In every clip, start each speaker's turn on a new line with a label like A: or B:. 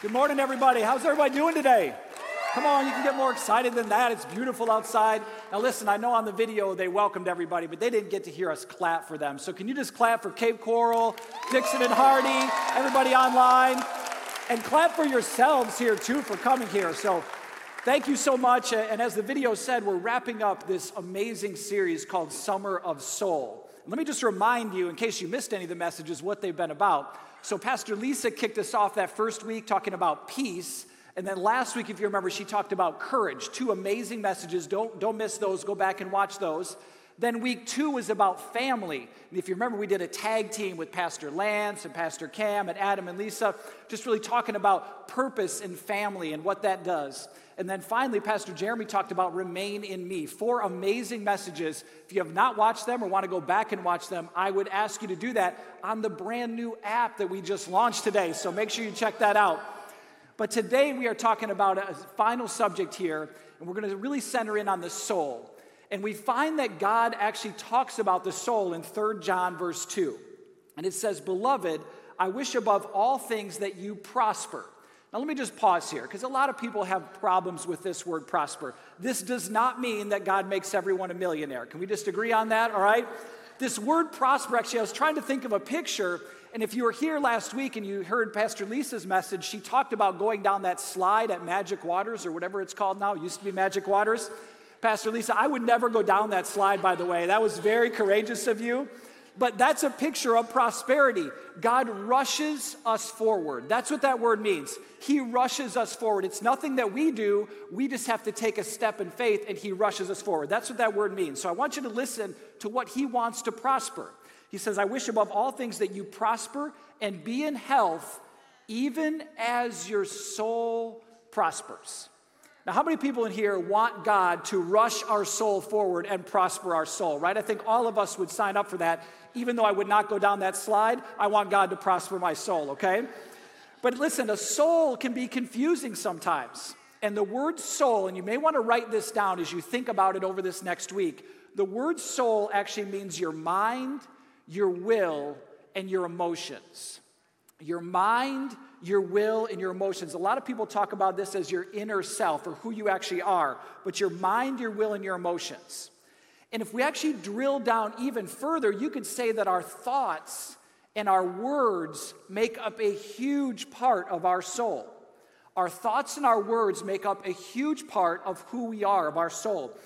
A: Good morning, everybody. How's everybody doing today? Come on, you can get more excited than that. It's beautiful outside. Now, listen, I know on the video they welcomed everybody, but they didn't get to hear us clap for them. So, can you just clap for Cape Coral, Dixon and Hardy, everybody online, and clap for yourselves here too for coming here? So, thank you so much. And as the video said, we're wrapping up this amazing series called Summer of Soul. Let me just remind you, in case you missed any of the messages, what they've been about. So, Pastor Lisa kicked us off that first week talking about peace. And then last week, if you remember, she talked about courage. Two amazing messages. Don't, don't miss those. Go back and watch those. Then week two was about family. And if you remember, we did a tag team with Pastor Lance and Pastor Cam and Adam and Lisa, just really talking about purpose and family and what that does. And then finally, Pastor Jeremy talked about remain in me. Four amazing messages. If you have not watched them or want to go back and watch them, I would ask you to do that on the brand new app that we just launched today. So make sure you check that out. But today we are talking about a final subject here, and we're going to really center in on the soul. And we find that God actually talks about the soul in 3 John, verse 2. And it says, Beloved, I wish above all things that you prosper now, let me just pause here because a lot of people have problems with this word prosper. This does not mean that God makes everyone a millionaire. Can we just agree on that? All right? This word prosper, actually, I was trying to think of a picture. And if you were here last week and you heard Pastor Lisa's message, she talked about going down that slide at Magic Waters or whatever it's called now. It used to be Magic Waters. Pastor Lisa, I would never go down that slide, by the way. That was very courageous of you. But that's a picture of prosperity. God rushes us forward. That's what that word means. He rushes us forward. It's nothing that we do. We just have to take a step in faith and He rushes us forward. That's what that word means. So I want you to listen to what He wants to prosper. He says, I wish above all things that you prosper and be in health, even as your soul prospers. Now, how many people in here want God to rush our soul forward and prosper our soul, right? I think all of us would sign up for that. Even though I would not go down that slide, I want God to prosper my soul, okay? But listen, a soul can be confusing sometimes. And the word soul, and you may want to write this down as you think about it over this next week, the word soul actually means your mind, your will, and your emotions. Your mind, your will and your emotions. A lot of people talk about this as your inner self or who you actually are, but your mind, your will, and your emotions. And if we actually drill down even further, you could say that our thoughts and our words make up a huge part of our soul. Our thoughts and our words make up a huge part of who we are, of our soul.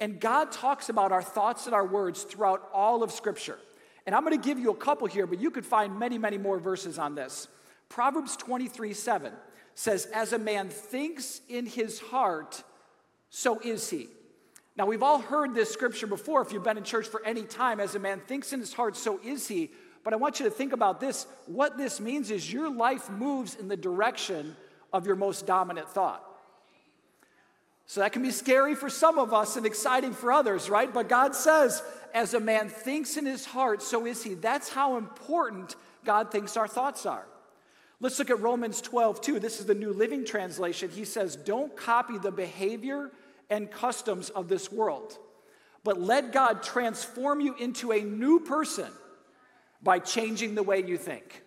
A: And God talks about our thoughts and our words throughout all of Scripture. And I'm going to give you a couple here, but you could find many, many more verses on this. Proverbs 23 7 says, As a man thinks in his heart, so is he. Now, we've all heard this scripture before if you've been in church for any time. As a man thinks in his heart, so is he. But I want you to think about this. What this means is your life moves in the direction of your most dominant thought. So that can be scary for some of us and exciting for others, right? But God says, as a man thinks in his heart, so is he. That's how important God thinks our thoughts are. Let's look at Romans 12, too. This is the New Living Translation. He says, Don't copy the behavior and customs of this world, but let God transform you into a new person by changing the way you think.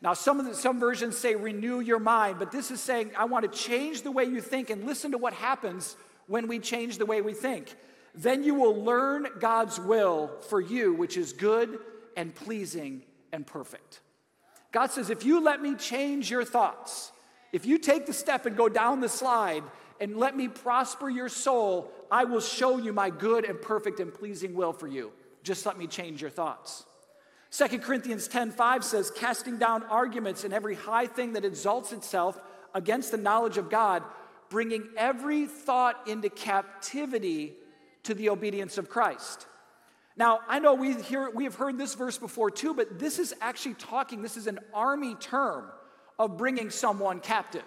A: Now, some, the, some versions say renew your mind, but this is saying I want to change the way you think and listen to what happens when we change the way we think. Then you will learn God's will for you, which is good and pleasing and perfect. God says, if you let me change your thoughts, if you take the step and go down the slide and let me prosper your soul, I will show you my good and perfect and pleasing will for you. Just let me change your thoughts. 2 Corinthians 10:5 says, casting down arguments and every high thing that exalts itself against the knowledge of God, bringing every thought into captivity to the obedience of Christ. Now, I know we, hear, we have heard this verse before too, but this is actually talking, this is an army term of bringing someone captive.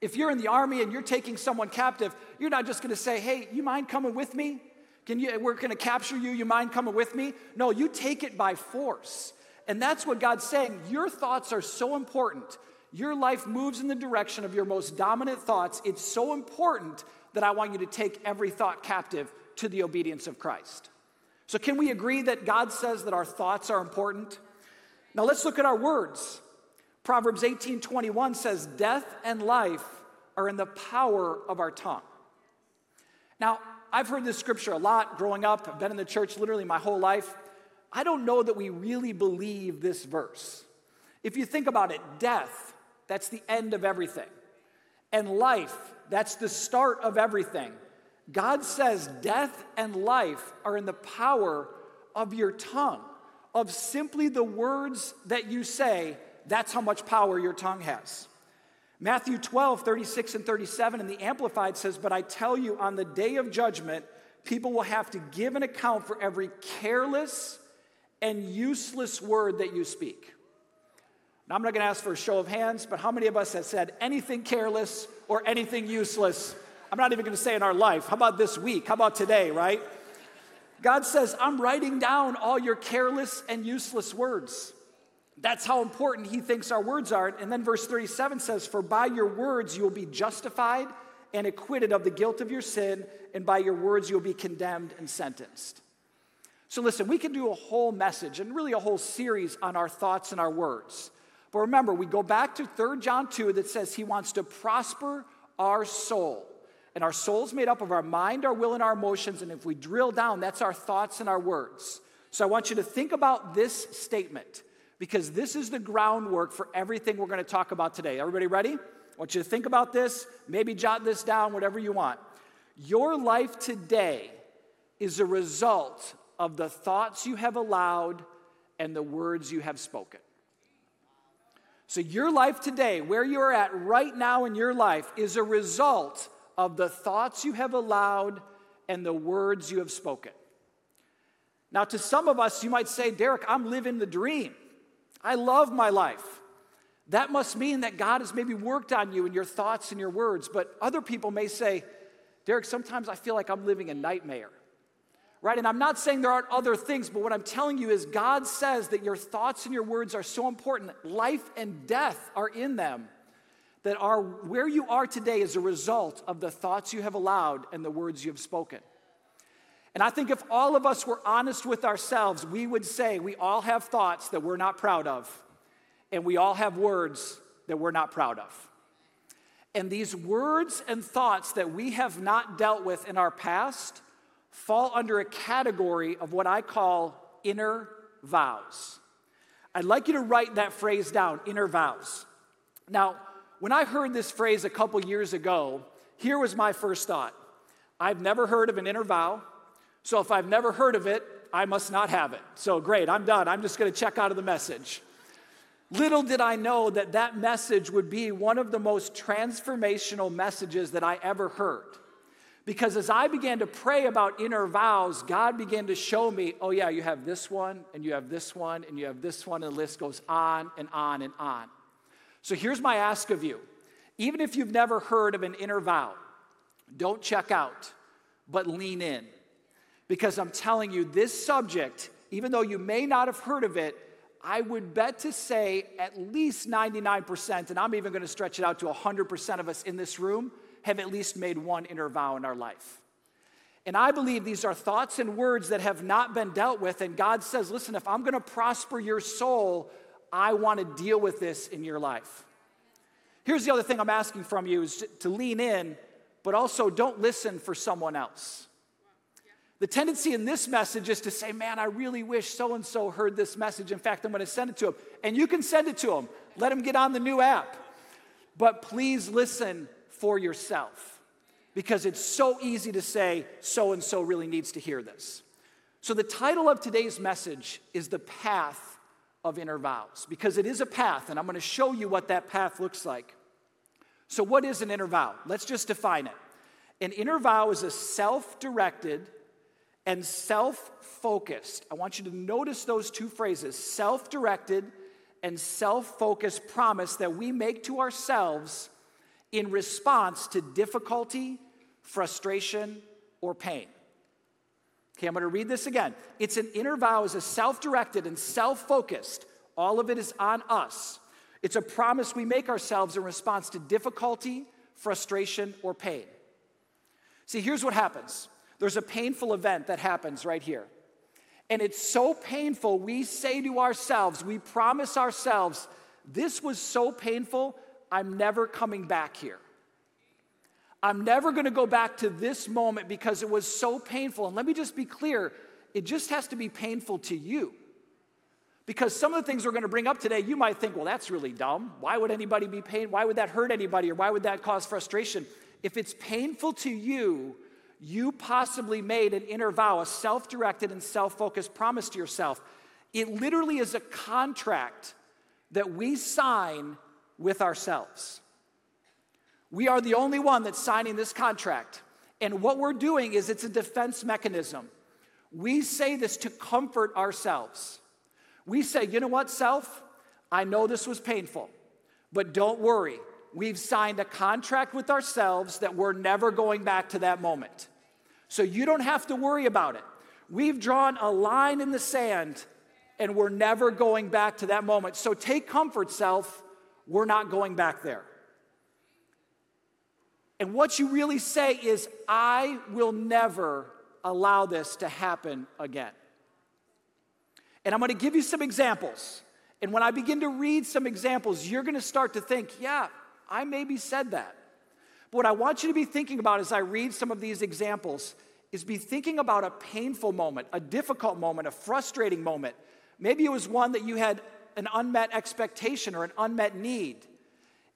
A: If you're in the army and you're taking someone captive, you're not just gonna say, hey, you mind coming with me? Can you, we're gonna capture you, you mind coming with me? No, you take it by force. And that's what God's saying. Your thoughts are so important. Your life moves in the direction of your most dominant thoughts. It's so important that I want you to take every thought captive to the obedience of Christ. So, can we agree that God says that our thoughts are important? Now, let's look at our words. Proverbs 18 21 says, Death and life are in the power of our tongue. Now, I've heard this scripture a lot growing up. I've been in the church literally my whole life. I don't know that we really believe this verse. If you think about it, death, that's the end of everything. And life, that's the start of everything. God says death and life are in the power of your tongue, of simply the words that you say. That's how much power your tongue has. Matthew 12, 36 and 37 in the Amplified says, But I tell you, on the day of judgment, people will have to give an account for every careless and useless word that you speak. Now, I'm not going to ask for a show of hands, but how many of us have said anything careless or anything useless? I'm not even going to say in our life. How about this week? How about today, right? God says, I'm writing down all your careless and useless words. That's how important he thinks our words are. And then verse 37 says, For by your words you will be justified and acquitted of the guilt of your sin, and by your words you will be condemned and sentenced. So, listen, we can do a whole message and really a whole series on our thoughts and our words. But remember, we go back to 3 John 2 that says he wants to prosper our soul. And our soul's made up of our mind, our will, and our emotions. And if we drill down, that's our thoughts and our words. So I want you to think about this statement because this is the groundwork for everything we're going to talk about today. Everybody ready? I want you to think about this, maybe jot this down, whatever you want. Your life today is a result of the thoughts you have allowed and the words you have spoken. So, your life today, where you're at right now in your life, is a result of the thoughts you have allowed and the words you have spoken. Now, to some of us, you might say, Derek, I'm living the dream. I love my life. That must mean that God has maybe worked on you in your thoughts and your words. But other people may say, Derek, sometimes I feel like I'm living a nightmare right? And I'm not saying there aren't other things, but what I'm telling you is God says that your thoughts and your words are so important. Life and death are in them. That are where you are today is a result of the thoughts you have allowed and the words you have spoken. And I think if all of us were honest with ourselves, we would say we all have thoughts that we're not proud of, and we all have words that we're not proud of. And these words and thoughts that we have not dealt with in our past fall under a category of what I call inner vows. I'd like you to write that phrase down inner vows. Now, when I heard this phrase a couple years ago, here was my first thought I've never heard of an inner vow, so if I've never heard of it, I must not have it. So great, I'm done. I'm just going to check out of the message. Little did I know that that message would be one of the most transformational messages that I ever heard. Because as I began to pray about inner vows, God began to show me, oh, yeah, you have this one, and you have this one, and you have this one, and the list goes on and on and on. So here's my ask of you even if you've never heard of an inner vow, don't check out, but lean in. Because I'm telling you, this subject, even though you may not have heard of it, I would bet to say at least 99%, and I'm even going to stretch it out to 100% of us in this room have at least made one inner vow in our life. And I believe these are thoughts and words that have not been dealt with. And God says, listen, if I'm going to prosper your soul, I want to deal with this in your life. Here's the other thing I'm asking from you is to lean in, but also don't listen for someone else. The tendency in this message is to say, man, I really wish so and so heard this message. In fact, I'm going to send it to him. And you can send it to him, Let him get on the new app. But please listen for yourself because it's so easy to say, so and so really needs to hear this. So, the title of today's message is The Path of Inner Vows because it is a path, and I'm going to show you what that path looks like. So, what is an inner vow? Let's just define it. An inner vow is a self directed and self focused. I want you to notice those two phrases self directed and self focused promise that we make to ourselves in response to difficulty, frustration, or pain. Okay, I'm going to read this again. It's an inner vow, is a self directed and self focused. All of it is on us. It's a promise we make ourselves in response to difficulty, frustration, or pain. See, here's what happens there's a painful event that happens right here. And it's so painful, we say to ourselves, we promise ourselves, This was so painful, I'm never coming back here. I'm never going to go back to this moment because it was so painful. And let me just be clear it just has to be painful to you. Because some of the things we're going to bring up today, you might think, well, that's really dumb. Why would anybody be pain? Why would that hurt anybody? Or why would that cause frustration? If it's painful to you, you possibly made an inner vow, a self directed and self focused promise to yourself. It literally is a contract that we sign with ourselves. We are the only one that's signing this contract. And what we're doing is it's a defense mechanism. We say this to comfort ourselves. We say, you know what, self? I know this was painful, but don't worry. We've signed a contract with ourselves that we're never going back to that moment. So you don't have to worry about it. We've drawn a line in the sand and we're never going back to that moment. So take comfort, self. We're not going back there. And what you really say is, I will never allow this to happen again. And I'm going to give you some examples. And when I begin to read some examples, you're going to start to think, yeah, I maybe said that. But what I want you to be thinking about as I read some of these examples is be thinking about a painful moment, a difficult moment, a frustrating moment. Maybe it was one that you had an unmet expectation or an unmet need.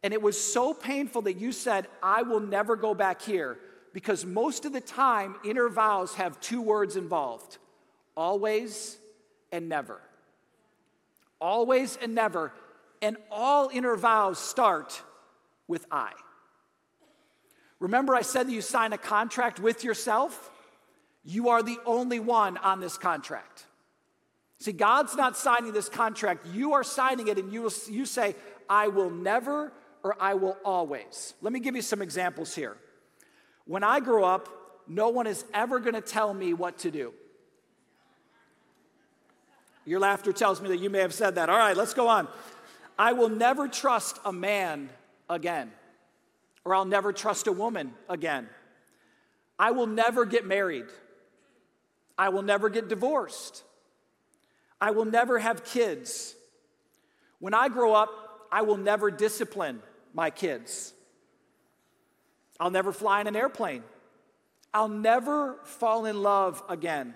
A: And it was so painful that you said, I will never go back here. Because most of the time, inner vows have two words involved always and never. Always and never. And all inner vows start with I. Remember, I said that you sign a contract with yourself? You are the only one on this contract. See, God's not signing this contract. You are signing it, and you, will, you say, I will never or I will always. Let me give you some examples here. When I grow up, no one is ever going to tell me what to do. Your laughter tells me that you may have said that. All right, let's go on. I will never trust a man again, or I'll never trust a woman again. I will never get married. I will never get divorced. I will never have kids. When I grow up, I will never discipline my kids. I'll never fly in an airplane. I'll never fall in love again.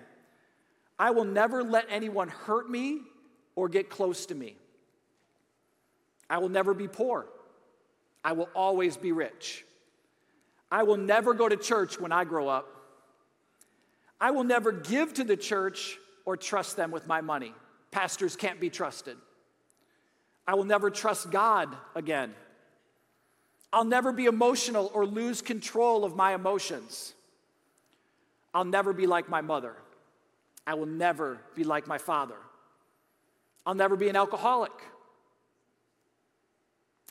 A: I will never let anyone hurt me or get close to me. I will never be poor. I will always be rich. I will never go to church when I grow up. I will never give to the church or trust them with my money. Pastors can't be trusted. I will never trust God again. I'll never be emotional or lose control of my emotions. I'll never be like my mother. I will never be like my father. I'll never be an alcoholic.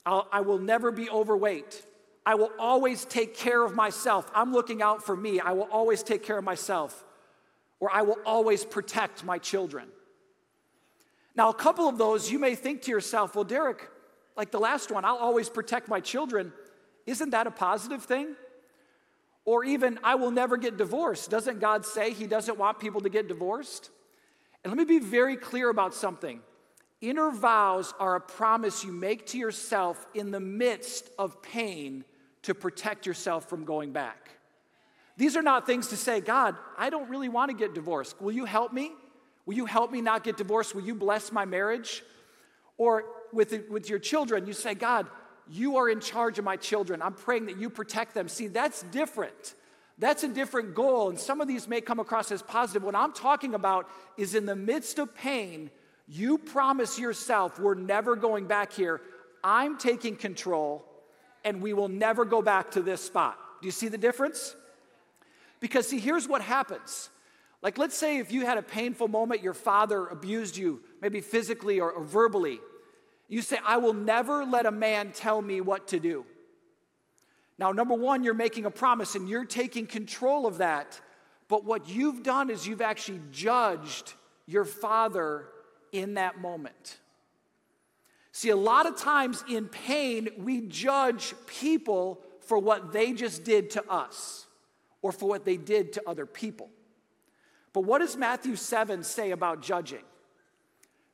A: I'll, I will never be overweight. I will always take care of myself. I'm looking out for me. I will always take care of myself. Or I will always protect my children. Now, a couple of those, you may think to yourself, well, Derek, like the last one, I'll always protect my children. Isn't that a positive thing? Or even, I will never get divorced. Doesn't God say He doesn't want people to get divorced? And let me be very clear about something. Inner vows are a promise you make to yourself in the midst of pain to protect yourself from going back. These are not things to say, God, I don't really want to get divorced. Will you help me? Will you help me not get divorced? Will you bless my marriage? Or with, with your children, you say, God, you are in charge of my children. I'm praying that you protect them. See, that's different. That's a different goal. And some of these may come across as positive. What I'm talking about is in the midst of pain, you promise yourself, we're never going back here. I'm taking control, and we will never go back to this spot. Do you see the difference? Because, see, here's what happens. Like, let's say if you had a painful moment, your father abused you, maybe physically or, or verbally. You say, I will never let a man tell me what to do. Now, number one, you're making a promise and you're taking control of that. But what you've done is you've actually judged your father in that moment. See, a lot of times in pain, we judge people for what they just did to us or for what they did to other people. But what does Matthew 7 say about judging?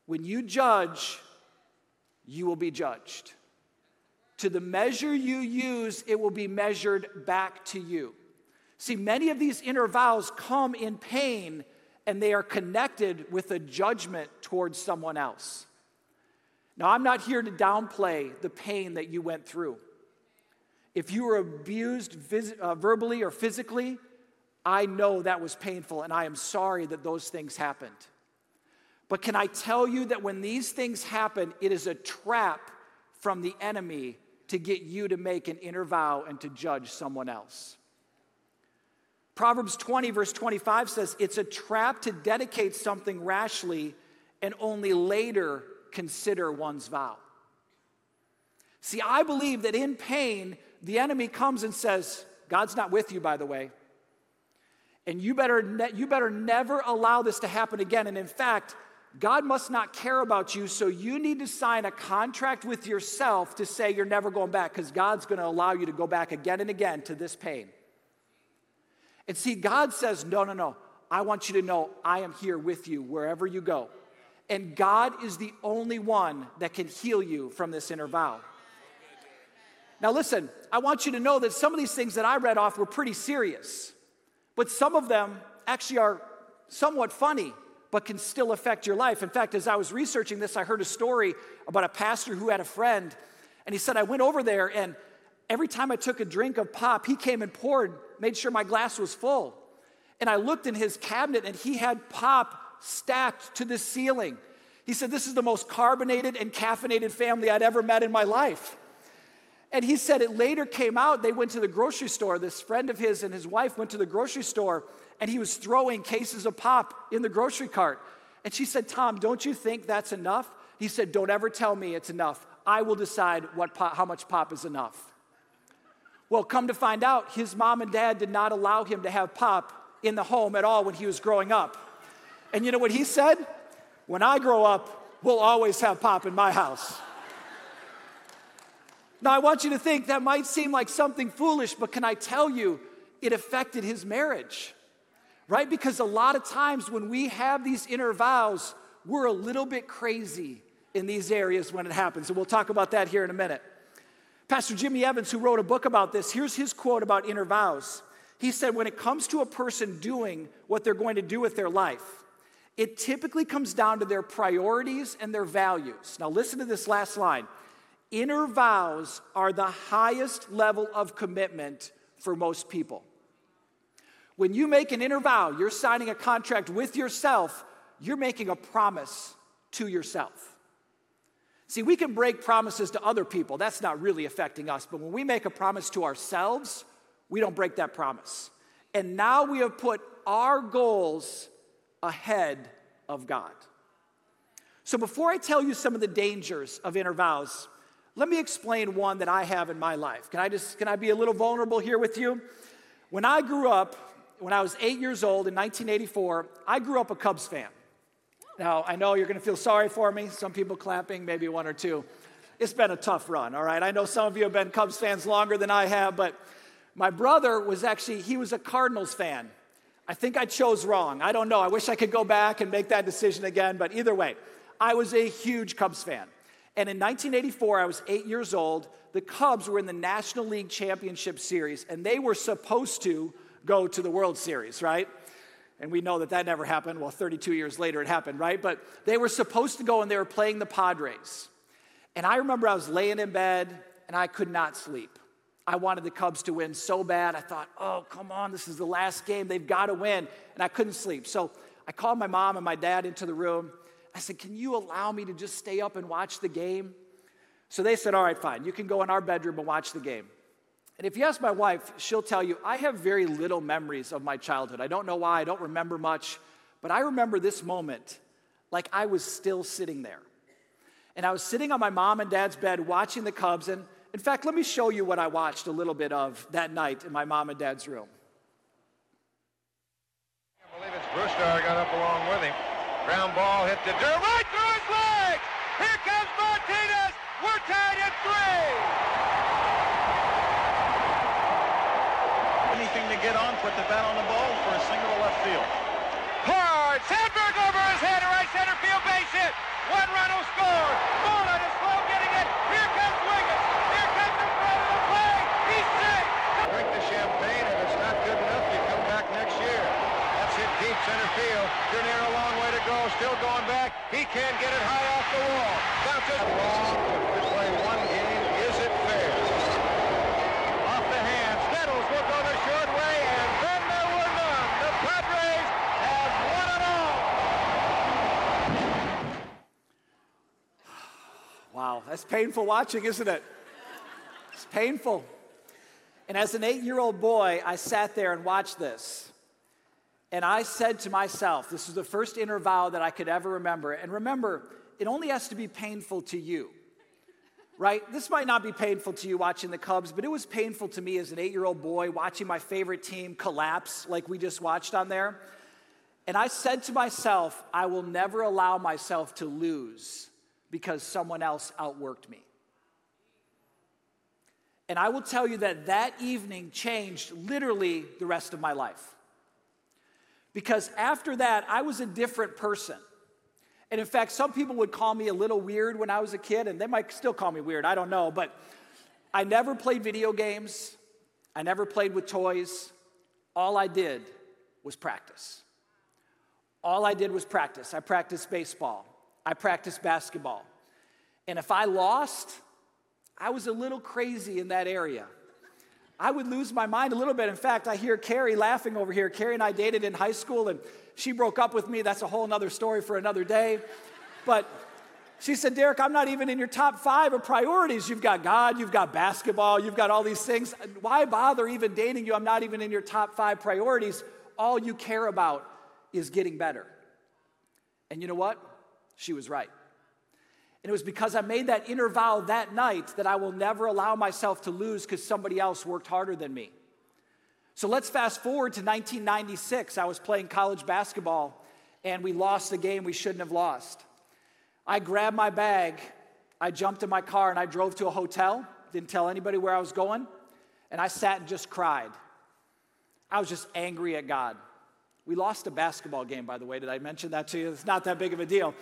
A: When you judge, you will be judged. To the measure you use, it will be measured back to you. See, many of these inner vows come in pain and they are connected with a judgment towards someone else. Now, I'm not here to downplay the pain that you went through. If you were abused vis- uh, verbally or physically, I know that was painful and I am sorry that those things happened. But can I tell you that when these things happen, it is a trap from the enemy to get you to make an inner vow and to judge someone else. Proverbs 20, verse 25 says, It's a trap to dedicate something rashly and only later consider one's vow. See, I believe that in pain, the enemy comes and says, God's not with you, by the way. And you better, ne- you better never allow this to happen again. And in fact, God must not care about you, so you need to sign a contract with yourself to say you're never going back because God's going to allow you to go back again and again to this pain. And see, God says, No, no, no. I want you to know I am here with you wherever you go. And God is the only one that can heal you from this inner vow. Now, listen, I want you to know that some of these things that I read off were pretty serious, but some of them actually are somewhat funny but can still affect your life. In fact, as I was researching this, I heard a story about a pastor who had a friend, and he said, I went over there, and every time I took a drink of pop, he came and poured, made sure my glass was full. And I looked in his cabinet, and he had pop stacked to the ceiling. He said, This is the most carbonated and caffeinated family I'd ever met in my life. And he said it later came out, they went to the grocery store. This friend of his and his wife went to the grocery store and he was throwing cases of pop in the grocery cart. And she said, Tom, don't you think that's enough? He said, Don't ever tell me it's enough. I will decide what pop, how much pop is enough. Well, come to find out, his mom and dad did not allow him to have pop in the home at all when he was growing up. And you know what he said? When I grow up, we'll always have pop in my house. Now, I want you to think that might seem like something foolish, but can I tell you, it affected his marriage right? Because a lot of times when we have these inner vows, we're a little bit crazy in these areas when it happens. And we'll talk about that here in a minute. Pastor Jimmy Evans, who wrote a book about this, here's his quote about inner vows. He said, When it comes to a person doing what they're going to do with their life, it typically comes down to their priorities and their values. Now, listen to this last line Inner vows are the highest level of commitment for most people. When you make an inner vow, you're signing a contract with yourself, you're making a promise to yourself. See, we can break promises to other people. That's not really affecting us. But when we make a promise to ourselves, we don't break that promise. And now we have put our goals ahead of God. So before I tell you some of the dangers of inner vows, let me explain one that I have in my life. Can I just can I be a little vulnerable here with you? When I grew up, when I was eight years old in 1984, I grew up a Cubs fan. Now, I know you're going to feel sorry for me. Some people clapping, maybe one or two. It's been a tough run, all right? I know some of you have been Cubs fans longer than I have, but my brother was actually, he was a Cardinals fan. I think I chose wrong. I don't know. I wish I could go back and make that decision again, but either way, I was a huge Cubs fan. And in 1984, I was eight years old. The Cubs were in the National League Championship Series, and they were supposed to go to the World Series, right? And we know that that never happened. Well, 32 years later it happened, right? But they were supposed to go and they were playing the Padres. And I remember I was laying in bed and I could not sleep. I wanted the Cubs to win so bad. I thought, oh, come on, this is the last game. They've got to win. And I couldn't sleep. So I called my mom and my dad into the room. I said, can you allow me to just stay up and watch the game? So they said, all right, fine. You can go in our bedroom and watch the game. And if you ask my wife, she'll tell you, I have very little memories of my childhood. I don't know why, I don't remember much, but I remember this moment like I was still sitting there. And I was sitting on my mom and dad's bed watching the Cubs. And in fact, let me show you what I watched a little bit of that night in my mom and dad's room.
B: I believe it's Brusdar got up along with him. Ground ball hit the dirt right
C: to get on, put the bat on the ball for a single to left field.
B: Hard! Sandberg over his head, right center field base hit. One run will score. Mullen is slow getting it. Here comes Wiggins. Here comes the throw of the play. He's safe. Drink the champagne. If it's not good enough, you come back next year. That's it deep center field. Dernier a long way to go. Still going back. He can't get it high off the wall. Bounces.
A: Painful watching, isn't it? It's painful. And as an eight year old boy, I sat there and watched this. And I said to myself, this is the first inner vow that I could ever remember. And remember, it only has to be painful to you, right? This might not be painful to you watching the Cubs, but it was painful to me as an eight year old boy watching my favorite team collapse like we just watched on there. And I said to myself, I will never allow myself to lose because someone else outworked me. And I will tell you that that evening changed literally the rest of my life. Because after that, I was a different person. And in fact, some people would call me a little weird when I was a kid, and they might still call me weird, I don't know. But I never played video games, I never played with toys. All I did was practice. All I did was practice. I practiced baseball, I practiced basketball. And if I lost, I was a little crazy in that area. I would lose my mind a little bit. In fact, I hear Carrie laughing over here. Carrie and I dated in high school, and she broke up with me. That's a whole other story for another day. But she said, Derek, I'm not even in your top five of priorities. You've got God, you've got basketball, you've got all these things. Why bother even dating you? I'm not even in your top five priorities. All you care about is getting better. And you know what? She was right. And it was because I made that inner vow that night that I will never allow myself to lose because somebody else worked harder than me. So let's fast forward to 1996. I was playing college basketball and we lost the game we shouldn't have lost. I grabbed my bag, I jumped in my car, and I drove to a hotel. Didn't tell anybody where I was going. And I sat and just cried. I was just angry at God. We lost a basketball game, by the way. Did I mention that to you? It's not that big of a deal.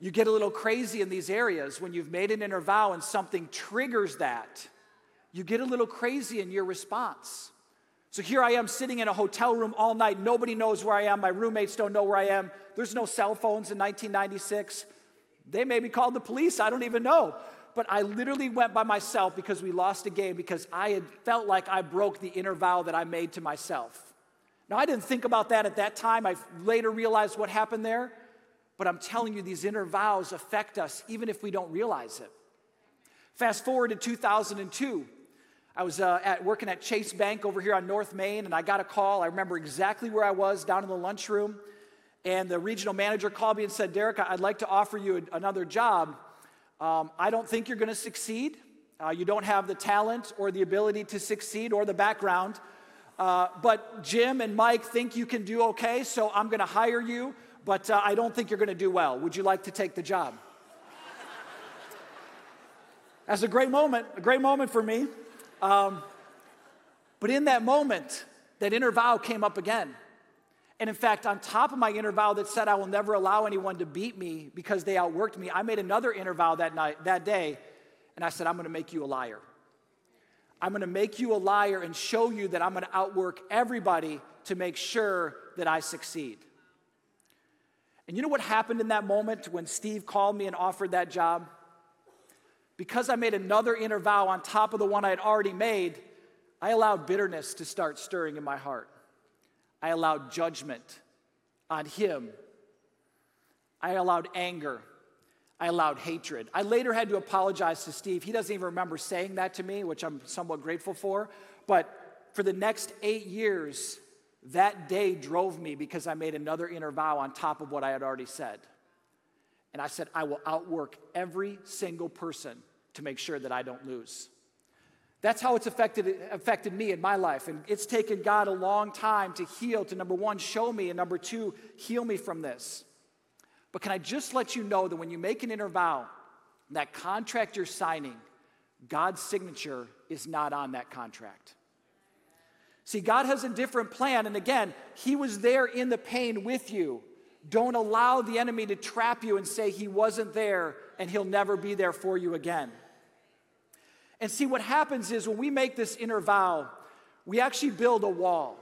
A: You get a little crazy in these areas when you've made an inner vow and something triggers that. You get a little crazy in your response. So here I am sitting in a hotel room all night. Nobody knows where I am. My roommates don't know where I am. There's no cell phones in 1996. They maybe called the police. I don't even know. But I literally went by myself because we lost a game because I had felt like I broke the inner vow that I made to myself. Now, I didn't think about that at that time. I later realized what happened there. But I'm telling you, these inner vows affect us even if we don't realize it. Fast forward to 2002. I was uh, at, working at Chase Bank over here on North Main, and I got a call. I remember exactly where I was down in the lunchroom. And the regional manager called me and said, Derek, I'd like to offer you a, another job. Um, I don't think you're going to succeed. Uh, you don't have the talent or the ability to succeed or the background. Uh, but Jim and Mike think you can do okay, so I'm going to hire you but uh, I don't think you're going to do well. Would you like to take the job? That's a great moment, a great moment for me. Um, but in that moment, that inner vow came up again. And in fact, on top of my inner vow that said I will never allow anyone to beat me because they outworked me, I made another inner vow that night, that day, and I said, I'm to make you a liar. I'm to make you a liar and show you that I'm to outwork everybody to make sure that I succeed. And you know what happened in that moment when Steve called me and offered that job? Because I made another inner vow on top of the one I had already made, I allowed bitterness to start stirring in my heart. I allowed judgment on him. I allowed anger. I allowed hatred. I later had to apologize to Steve. He doesn't even remember saying that to me, which I'm somewhat grateful for. But for the next eight years, that day drove me because I made another inner vow on top of what I had already said. And I said, I will outwork every single person to make sure that I don't lose. That's how it's affected, affected me in my life. And it's taken God a long time to heal, to number one, show me, and number two, heal me from this. But can I just let you know that when you make an inner vow, that contract you're signing, God's signature is not on that contract. See, God has a different plan. And again, He was there in the pain with you. Don't allow the enemy to trap you and say He wasn't there and He'll never be there for you again. And see, what happens is when we make this inner vow, we actually build a wall.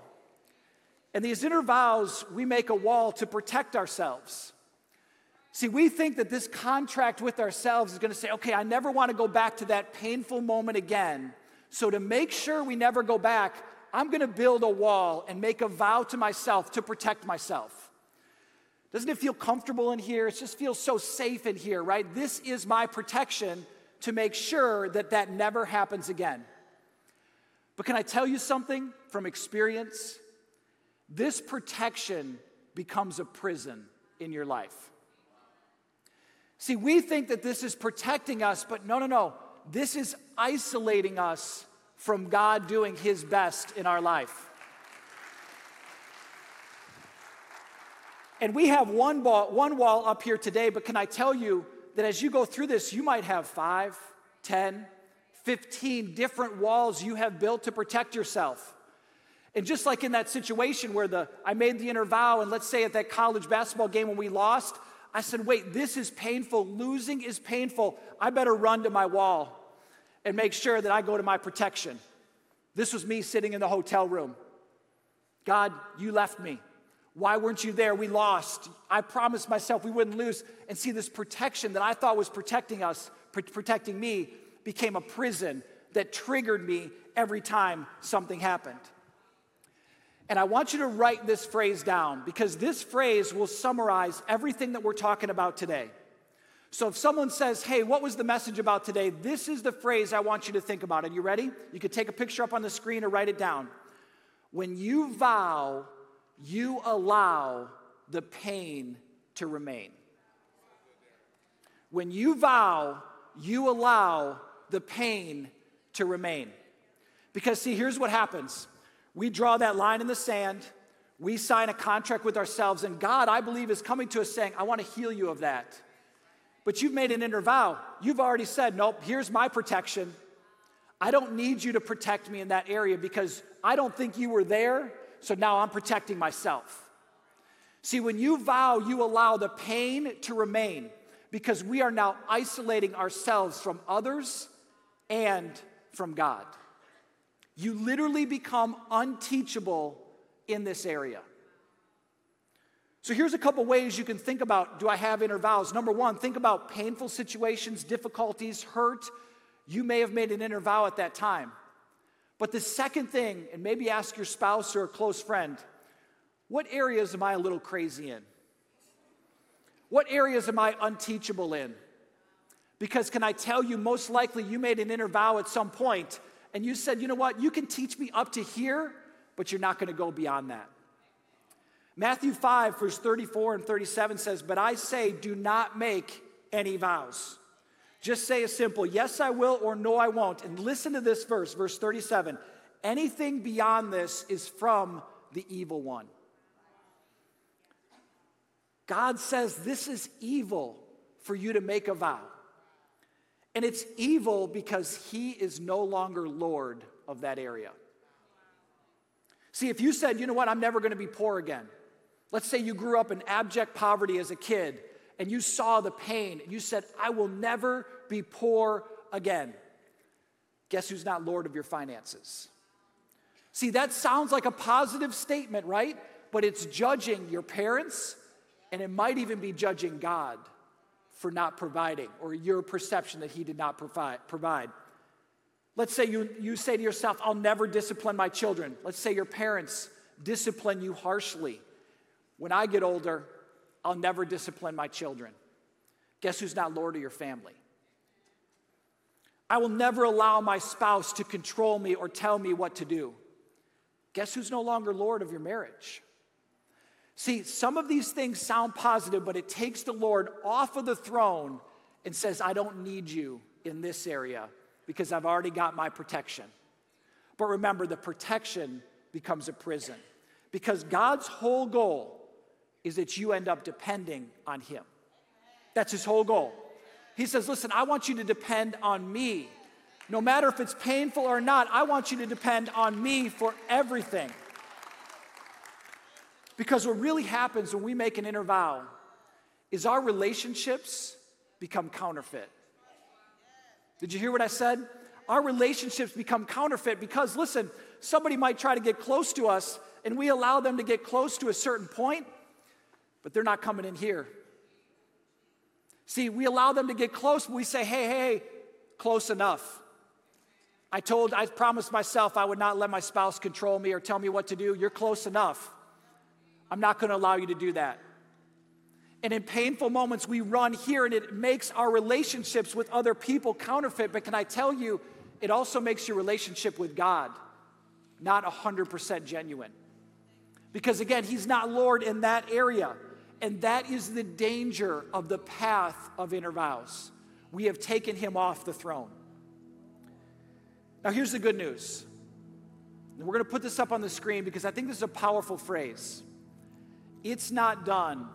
A: And these inner vows, we make a wall to protect ourselves. See, we think that this contract with ourselves is going to say, okay, I never want to go back to that painful moment again. So, to make sure we never go back, I'm going to build a wall and make a vow to myself to protect myself. Doesn't it feel comfortable in here? It just feels so safe in here, right? This is my protection to make sure that that never happens again. But can I tell you something from experience? This protection becomes a prison in your life. See, we think that this is protecting us, but no, no, no. This is isolating us from God doing His best in our life. And we have one, ball, one wall up here today, but can I tell you that as you go through this, you might have five, ten, fifteen different walls you have built to protect yourself. And just like in that situation where the, I made the inner vow, and let's say at that college basketball game when we lost, I said, wait, this is painful. Losing is painful. I better run to my wall and make sure that I go to my protection. This was me sitting in the hotel room. God, you left me. Why weren't you there? We lost. I promised myself we wouldn't lose. And see, this protection that I thought was protecting us, pr- protecting me, became a prison that triggered me every time something happened. And I want you to write this phrase down because this phrase will summarize everything that we're talking about today. So if someone says, Hey, what was the message about today? This is the phrase I want you to think about. Are you ready? You could take a picture up on the screen or write it down. When you vow you allow the pain to remain. When you vow, you allow the pain to remain. Because, see, here's what happens we draw that line in the sand, we sign a contract with ourselves, and God, I believe, is coming to us saying, I want to heal you of that. But you've made an inner vow. You've already said, Nope, here's my protection. I don't need you to protect me in that area because I don't think you were there so now I'm protecting myself. See, when you vow, you allow the pain to remain because we are now isolating ourselves from others and from God. You literally become unteachable in this area. So here's a couple ways you can think about do I have inner vows? Number one, think about painful situations, difficulties, hurt. You may have made an inner vow at that time. But the second thing, and maybe ask your spouse or a close friend, what areas am I a little crazy in? What areas am I unteachable in? Because can I tell you, most likely you made an inner vow at some point and you said, you know what, you can teach me up to here, but you're not going to go beyond that. Matthew 5, verse 34 and 37 says, But I say, do not make any vows. Just say a simple yes, I will, or no, I won't. And listen to this verse, verse 37. Anything beyond this is from the evil one. God says this is evil for you to make a vow. And it's evil because he is no longer Lord of that area. See, if you said, you know what, I'm never going to be poor again. Let's say you grew up in abject poverty as a kid and you saw the pain and you said, I will never be poor again. Guess who's not Lord of your finances? See, that sounds like a positive statement, right? But it's judging your parents and it might even be judging God for not providing or your perception that He did not provide. Let's say you, you say to yourself, I'll never discipline my children. Let's say your parents discipline you harshly. When I get older, I'll never discipline my children. Guess who's not Lord of your family? I will never allow my spouse to control me or tell me what to do. Guess who's no longer Lord of your marriage? See, some of these things sound positive, but it takes the Lord off of the throne and says, I don't need you in this area because I've already got my protection. But remember, the protection becomes a prison because God's whole goal is that you end up depending on Him. That's His whole goal. He says, Listen, I want you to depend on me. No matter if it's painful or not, I want you to depend on me for everything. Because what really happens when we make an inner vow is our relationships become counterfeit. Did you hear what I said? Our relationships become counterfeit because, listen, somebody might try to get close to us and we allow them to get close to a certain point, but they're not coming in here. See, we allow them to get close, but we say, hey, hey, close enough. I told, I promised myself I would not let my spouse control me or tell me what to do. You're close enough. I'm not going to allow you to do that. And in painful moments, we run here and it makes our relationships with other people counterfeit. But can I tell you, it also makes your relationship with God not 100% genuine. Because again, He's not Lord in that area. And that is the danger of the path of inner vows. We have taken Him off the throne. Now, here's the good news. And we're going to put this up on the screen because I think this is a powerful phrase. It's not done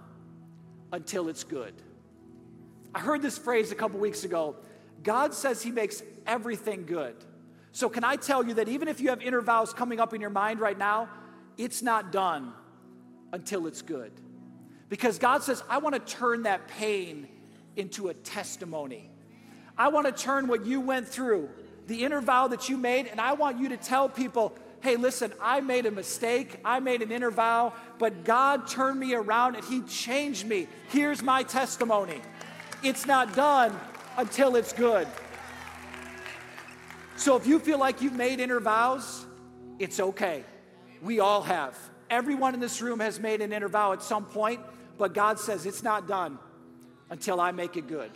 A: until it's good. I heard this phrase a couple weeks ago. God says He makes everything good. So, can I tell you that even if you have inner vows coming up in your mind right now, it's not done until it's good. Because God says, I want to turn that pain into a testimony. I want to turn what you went through, the inner vow that you made, and I want you to tell people, hey, listen, I made a mistake. I made an inner vow, but God turned me around and He changed me. Here's my testimony. It's not done until it's good. So if you feel like you've made inner vows, it's okay. We all have. Everyone in this room has made an inner vow at some point, but God says it's not done until I make it good.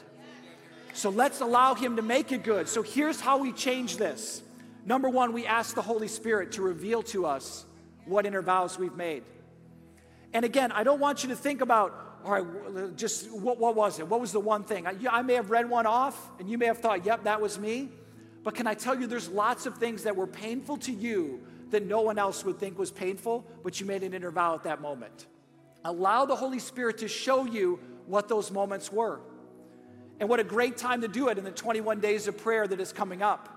A: So let's allow Him to make it good. So here's how we change this. Number one, we ask the Holy Spirit to reveal to us what inner vows we've made. And again, I don't want you to think about, all right, uh, just what, what was it? What was the one thing? I, I may have read one off, and you may have thought, yep, that was me. But can I tell you, there's lots of things that were painful to you that no one else would think was painful, but you made an inner vow at that moment. Allow the Holy Spirit to show you what those moments were. And what a great time to do it in the 21 days of prayer that is coming up.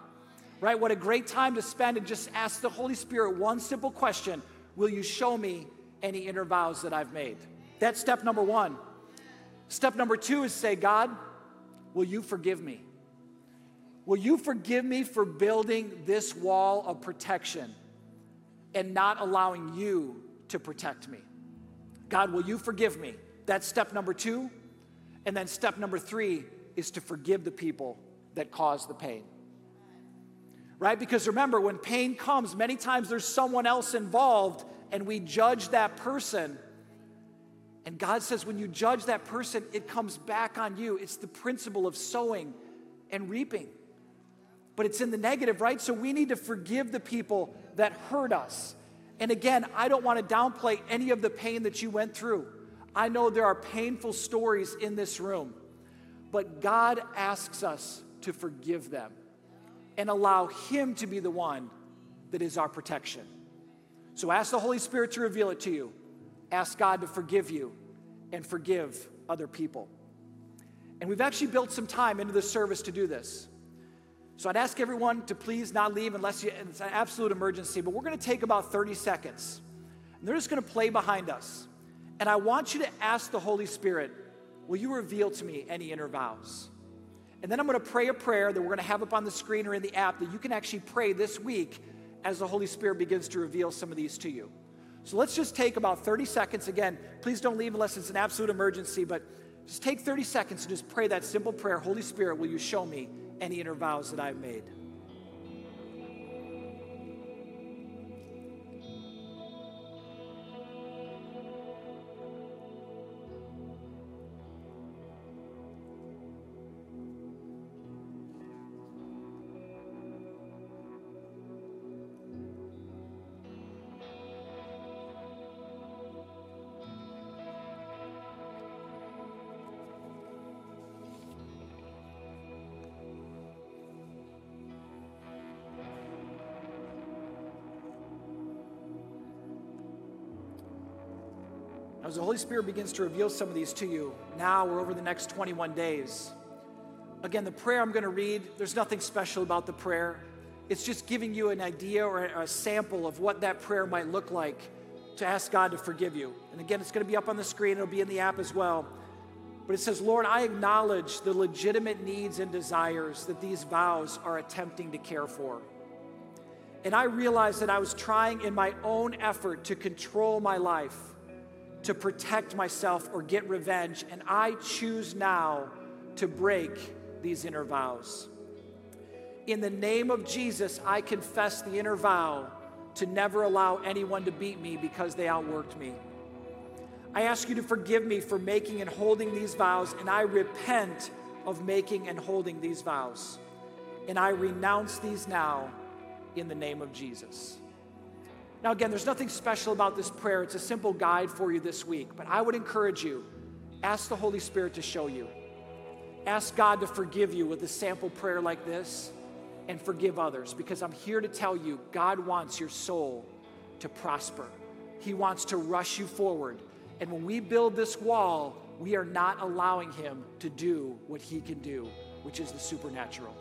A: Right? What a great time to spend and just ask the Holy Spirit one simple question Will you show me any inner vows that I've made? That's step number one. Step number two is say, God, will you forgive me? Will you forgive me for building this wall of protection and not allowing you to protect me? God, will you forgive me? That's step number two. And then step number three is to forgive the people that caused the pain. Right? Because remember, when pain comes, many times there's someone else involved and we judge that person. And God says, when you judge that person, it comes back on you. It's the principle of sowing and reaping but it's in the negative, right? So we need to forgive the people that hurt us. And again, I don't want to downplay any of the pain that you went through. I know there are painful stories in this room, but God asks us to forgive them and allow Him to be the one that is our protection. So ask the Holy Spirit to reveal it to you. Ask God to forgive you and forgive other people. And we've actually built some time into the service to do this. So I'd ask everyone to please not leave unless you, it's an absolute emergency, but we're going to take about 30 seconds. And they're just going to play behind us. And I want you to ask the Holy Spirit, will you reveal to me any inner vows? And then I'm going to pray a prayer that we're going to have up on the screen or in the app that you can actually pray this week as the Holy Spirit begins to reveal some of these to you. So let's just take about 30 seconds. Again, please don't leave unless it's an absolute emergency, but just take 30 seconds and just pray that simple prayer Holy Spirit, will you show me any inner vows that I've made. The Holy Spirit begins to reveal some of these to you now or over the next 21 days, again, the prayer I'm going to read, there's nothing special about the prayer. It's just giving you an idea or a sample of what that prayer might look like to ask God to forgive you. And again, it's going to be up on the screen, it'll be in the app as well. But it says, Lord, I acknowledge the legitimate needs and desires that these vows are attempting to care for. And I realize that I was trying in my own effort to control my life to protect myself or get revenge, and I choose now to break these inner vows. In the name of Jesus, I confess the inner vow to never allow anyone to beat me because they outworked me. I ask you to forgive me for making and holding these vows, and I repent of making and holding these vows. And I renounce these now in the name of Jesus. Now, again, there's nothing special about this prayer. It's a simple guide for you this week. But I would encourage you ask the Holy Spirit to show you. Ask God to forgive you with a sample prayer like this and forgive others because I'm here to tell you God wants your soul to prosper. He wants to rush you forward. And when we build this wall, we are not allowing Him to do what He can do, which is the supernatural.